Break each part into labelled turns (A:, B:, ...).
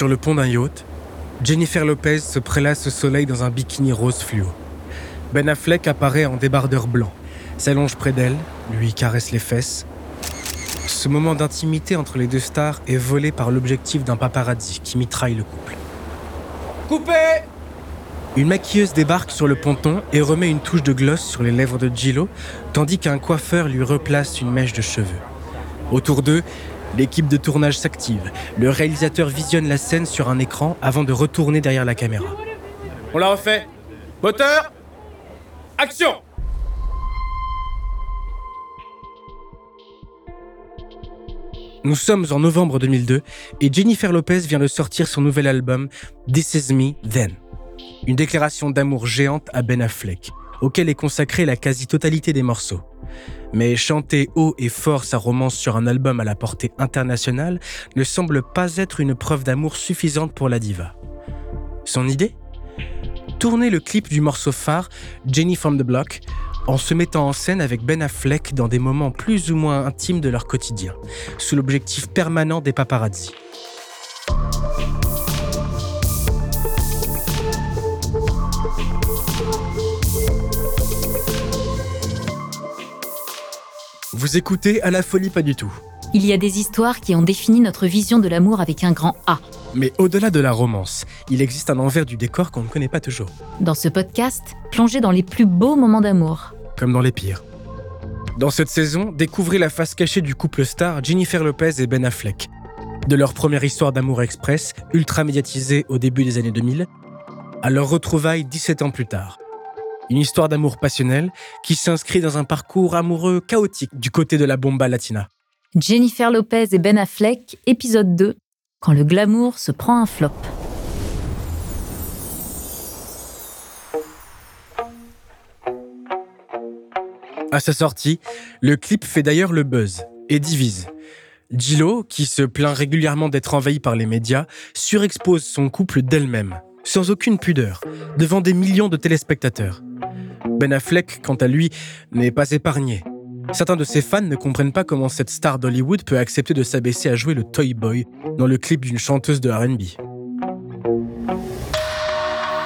A: Sur le pont d'un yacht, Jennifer Lopez se prélasse au soleil dans un bikini rose fluo. Ben Affleck apparaît en débardeur blanc, s'allonge près d'elle, lui caresse les fesses. Ce moment d'intimité entre les deux stars est volé par l'objectif d'un paparazzi qui mitraille le couple.
B: Coupé
A: Une maquilleuse débarque sur le ponton et remet une touche de gloss sur les lèvres de Gillo, tandis qu'un coiffeur lui replace une mèche de cheveux. Autour d'eux, l'équipe de tournage s'active. Le réalisateur visionne la scène sur un écran avant de retourner derrière la caméra.
B: On l'a refait. Moteur Action
A: Nous sommes en novembre 2002 et Jennifer Lopez vient de sortir son nouvel album This Is Me Then. Une déclaration d'amour géante à Ben Affleck, auquel est consacrée la quasi-totalité des morceaux. Mais chanter haut et fort sa romance sur un album à la portée internationale ne semble pas être une preuve d'amour suffisante pour la diva. Son idée? Tourner le clip du morceau phare Jenny from the Block en se mettant en scène avec Ben Affleck dans des moments plus ou moins intimes de leur quotidien, sous l'objectif permanent des paparazzi. Vous écoutez à la folie pas du tout.
C: Il y a des histoires qui ont défini notre vision de l'amour avec un grand A.
A: Mais au-delà de la romance, il existe un envers du décor qu'on ne connaît pas toujours,
C: Dans ce podcast, plongez dans les plus beaux moments d'amour.
A: comme dans les pires. Dans cette saison, découvrez la face cachée du couple star Jennifer Lopez et Ben Affleck. De leur première histoire d'amour express, ultra médiatisée au début des années 2000, à leur retrouvailles 17 ans plus tard. Une histoire d'amour passionnel qui s'inscrit dans un parcours amoureux chaotique du côté de la bomba latina.
C: Jennifer Lopez et Ben Affleck, épisode 2, quand le glamour se prend un flop.
A: À sa sortie, le clip fait d'ailleurs le buzz et divise. Gillo, qui se plaint régulièrement d'être envahi par les médias, surexpose son couple d'elle-même, sans aucune pudeur, devant des millions de téléspectateurs. Ben Affleck, quant à lui, n'est pas épargné. Certains de ses fans ne comprennent pas comment cette star d'Hollywood peut accepter de s'abaisser à jouer le Toy Boy dans le clip d'une chanteuse de RB.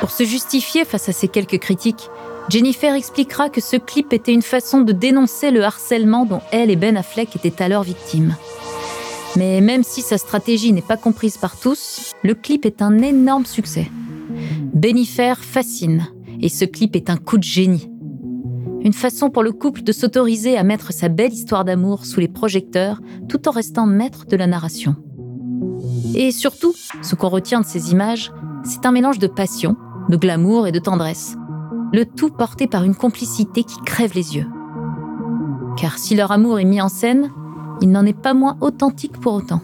C: Pour se justifier face à ces quelques critiques, Jennifer expliquera que ce clip était une façon de dénoncer le harcèlement dont elle et Ben Affleck étaient alors victimes. Mais même si sa stratégie n'est pas comprise par tous, le clip est un énorme succès. Bennifer fascine, et ce clip est un coup de génie. Une façon pour le couple de s'autoriser à mettre sa belle histoire d'amour sous les projecteurs tout en restant maître de la narration. Et surtout, ce qu'on retient de ces images, c'est un mélange de passion, de glamour et de tendresse. Le tout porté par une complicité qui crève les yeux. Car si leur amour est mis en scène, il n'en est pas moins authentique pour autant.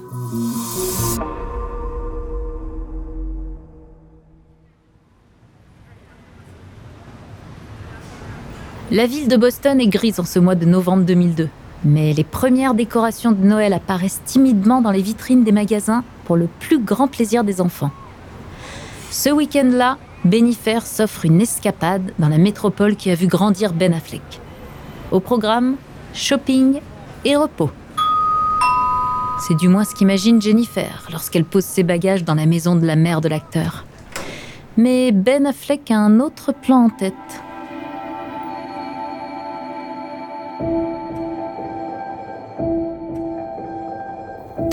C: La ville de Boston est grise en ce mois de novembre 2002, mais les premières décorations de Noël apparaissent timidement dans les vitrines des magasins pour le plus grand plaisir des enfants. Ce week-end-là, Bennifer s'offre une escapade dans la métropole qui a vu grandir Ben Affleck. Au programme, shopping et repos. C'est du moins ce qu'imagine Jennifer lorsqu'elle pose ses bagages dans la maison de la mère de l'acteur. Mais Ben Affleck a un autre plan en tête.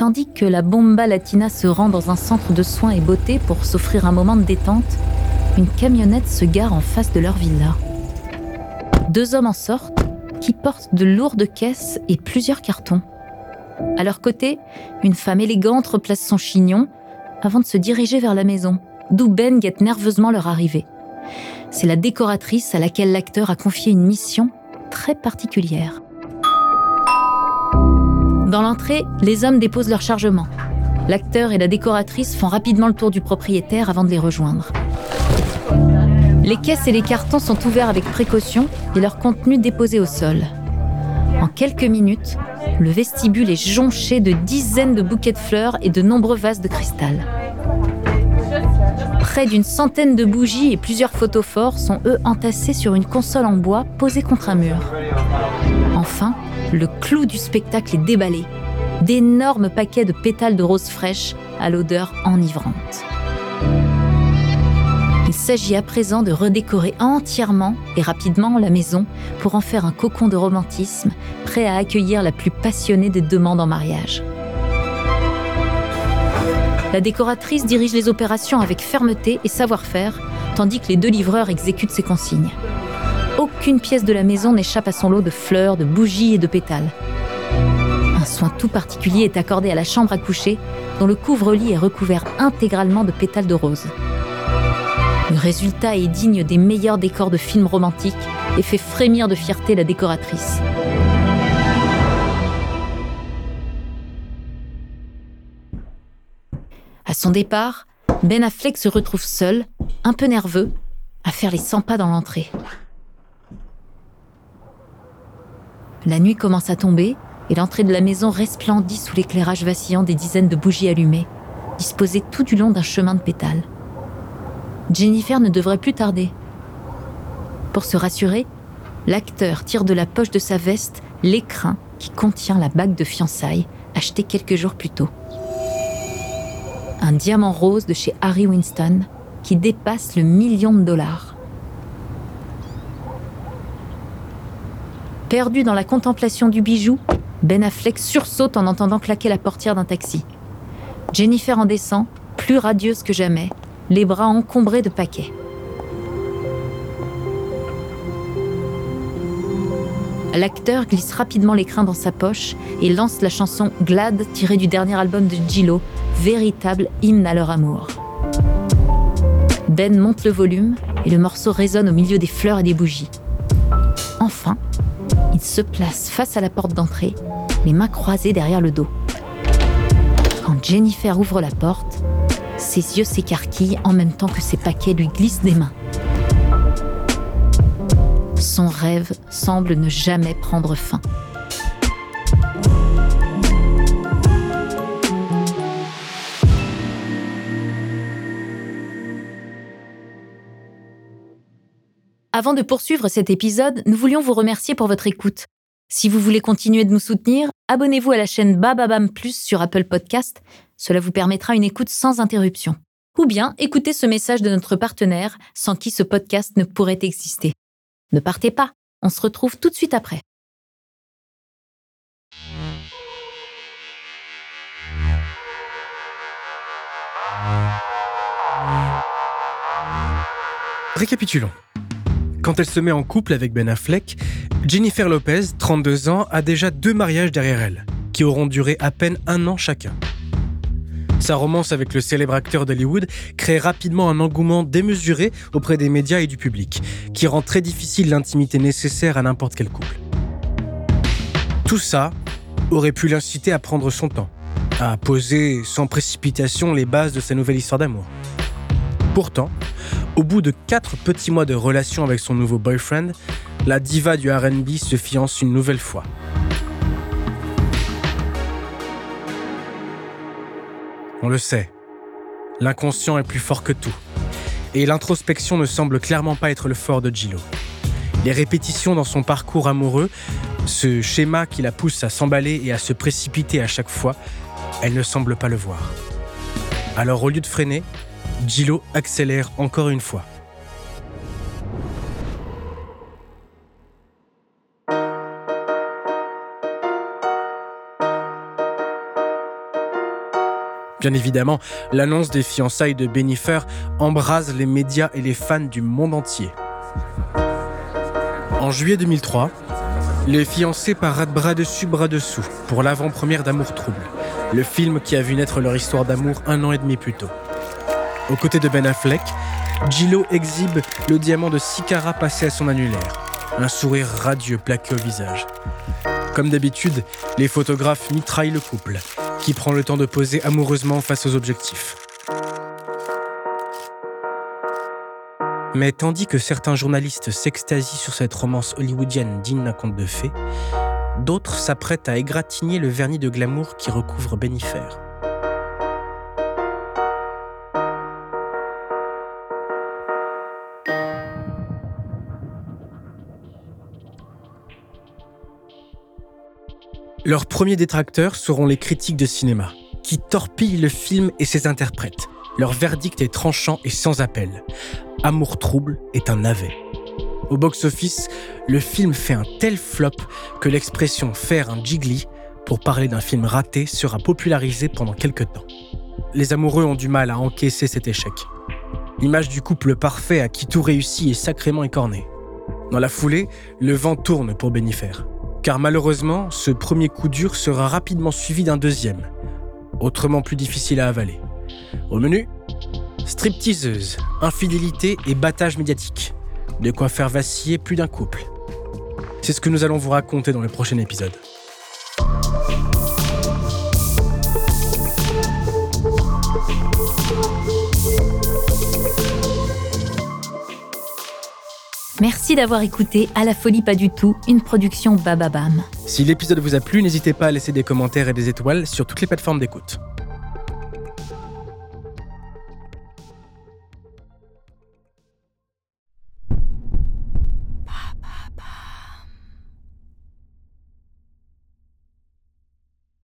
C: Tandis que la bomba latina se rend dans un centre de soins et beauté pour s'offrir un moment de détente, une camionnette se gare en face de leur villa. Deux hommes en sortent, qui portent de lourdes caisses et plusieurs cartons. À leur côté, une femme élégante replace son chignon avant de se diriger vers la maison, d'où Ben guette nerveusement leur arrivée. C'est la décoratrice à laquelle l'acteur a confié une mission très particulière. Dans l'entrée, les hommes déposent leur chargement. L'acteur et la décoratrice font rapidement le tour du propriétaire avant de les rejoindre. Les caisses et les cartons sont ouverts avec précaution et leur contenu déposé au sol. En quelques minutes, le vestibule est jonché de dizaines de bouquets de fleurs et de nombreux vases de cristal. Près d'une centaine de bougies et plusieurs photos forts sont eux entassés sur une console en bois posée contre un mur. Enfin, le clou du spectacle est déballé. D'énormes paquets de pétales de roses fraîches à l'odeur enivrante. Il s'agit à présent de redécorer entièrement et rapidement la maison pour en faire un cocon de romantisme prêt à accueillir la plus passionnée des demandes en mariage. La décoratrice dirige les opérations avec fermeté et savoir-faire, tandis que les deux livreurs exécutent ses consignes. Aucune pièce de la maison n'échappe à son lot de fleurs, de bougies et de pétales. Un soin tout particulier est accordé à la chambre à coucher, dont le couvre-lit est recouvert intégralement de pétales de rose. Le résultat est digne des meilleurs décors de films romantiques et fait frémir de fierté la décoratrice. À son départ, Ben Affleck se retrouve seul, un peu nerveux, à faire les 100 pas dans l'entrée. La nuit commence à tomber et l'entrée de la maison resplendit sous l'éclairage vacillant des dizaines de bougies allumées, disposées tout du long d'un chemin de pétales. Jennifer ne devrait plus tarder. Pour se rassurer, l'acteur tire de la poche de sa veste l'écrin qui contient la bague de fiançailles achetée quelques jours plus tôt. Un diamant rose de chez Harry Winston qui dépasse le million de dollars. Perdu dans la contemplation du bijou, Ben Affleck sursaute en entendant claquer la portière d'un taxi. Jennifer en descend, plus radieuse que jamais, les bras encombrés de paquets. L'acteur glisse rapidement l'écrin dans sa poche et lance la chanson Glad tirée du dernier album de Gillo, véritable hymne à leur amour. Ben monte le volume et le morceau résonne au milieu des fleurs et des bougies. Se place face à la porte d'entrée, les mains croisées derrière le dos. Quand Jennifer ouvre la porte, ses yeux s'écarquillent en même temps que ses paquets lui glissent des mains. Son rêve semble ne jamais prendre fin. Avant de poursuivre cet épisode, nous voulions vous remercier pour votre écoute. Si vous voulez continuer de nous soutenir, abonnez-vous à la chaîne Bababam Plus sur Apple Podcast. Cela vous permettra une écoute sans interruption. Ou bien écoutez ce message de notre partenaire sans qui ce podcast ne pourrait exister. Ne partez pas, on se retrouve tout de suite après.
A: Récapitulons. Quand elle se met en couple avec Ben Affleck, Jennifer Lopez, 32 ans, a déjà deux mariages derrière elle, qui auront duré à peine un an chacun. Sa romance avec le célèbre acteur d'Hollywood crée rapidement un engouement démesuré auprès des médias et du public, qui rend très difficile l'intimité nécessaire à n'importe quel couple. Tout ça aurait pu l'inciter à prendre son temps, à poser sans précipitation les bases de sa nouvelle histoire d'amour. Pourtant, au bout de quatre petits mois de relation avec son nouveau boyfriend, la diva du RB se fiance une nouvelle fois. On le sait, l'inconscient est plus fort que tout. Et l'introspection ne semble clairement pas être le fort de Gillo. Les répétitions dans son parcours amoureux, ce schéma qui la pousse à s'emballer et à se précipiter à chaque fois, elle ne semble pas le voir. Alors au lieu de freiner, Gillo accélère encore une fois. Bien évidemment, l'annonce des fiançailles de Benifer embrase les médias et les fans du monde entier. En juillet 2003, les fiancés paradent bras dessus, bras dessous pour l'avant-première d'Amour Trouble, le film qui a vu naître leur histoire d'amour un an et demi plus tôt. Aux côtés de Ben Affleck, Gillo exhibe le diamant de six carats passé à son annulaire, un sourire radieux plaqué au visage. Comme d'habitude, les photographes mitraillent le couple, qui prend le temps de poser amoureusement face aux objectifs. Mais tandis que certains journalistes s'extasient sur cette romance hollywoodienne digne d'un conte de fées, d'autres s'apprêtent à égratigner le vernis de glamour qui recouvre Benifer. Leurs premiers détracteurs seront les critiques de cinéma, qui torpille le film et ses interprètes. Leur verdict est tranchant et sans appel. Amour trouble est un navet. Au box-office, le film fait un tel flop que l'expression faire un jiggly pour parler d'un film raté sera popularisée pendant quelques temps. Les amoureux ont du mal à encaisser cet échec. L'image du couple parfait à qui tout réussit est sacrément écornée. Dans la foulée, le vent tourne pour Benifer. Car malheureusement, ce premier coup dur sera rapidement suivi d'un deuxième, autrement plus difficile à avaler. Au menu, stripteaseuse, infidélité et battage médiatique. De quoi faire vaciller plus d'un couple. C'est ce que nous allons vous raconter dans le prochain épisode.
C: Merci d'avoir écouté À la folie pas du tout, une production Bababam.
A: Si l'épisode vous a plu, n'hésitez pas à laisser des commentaires et des étoiles sur toutes les plateformes d'écoute.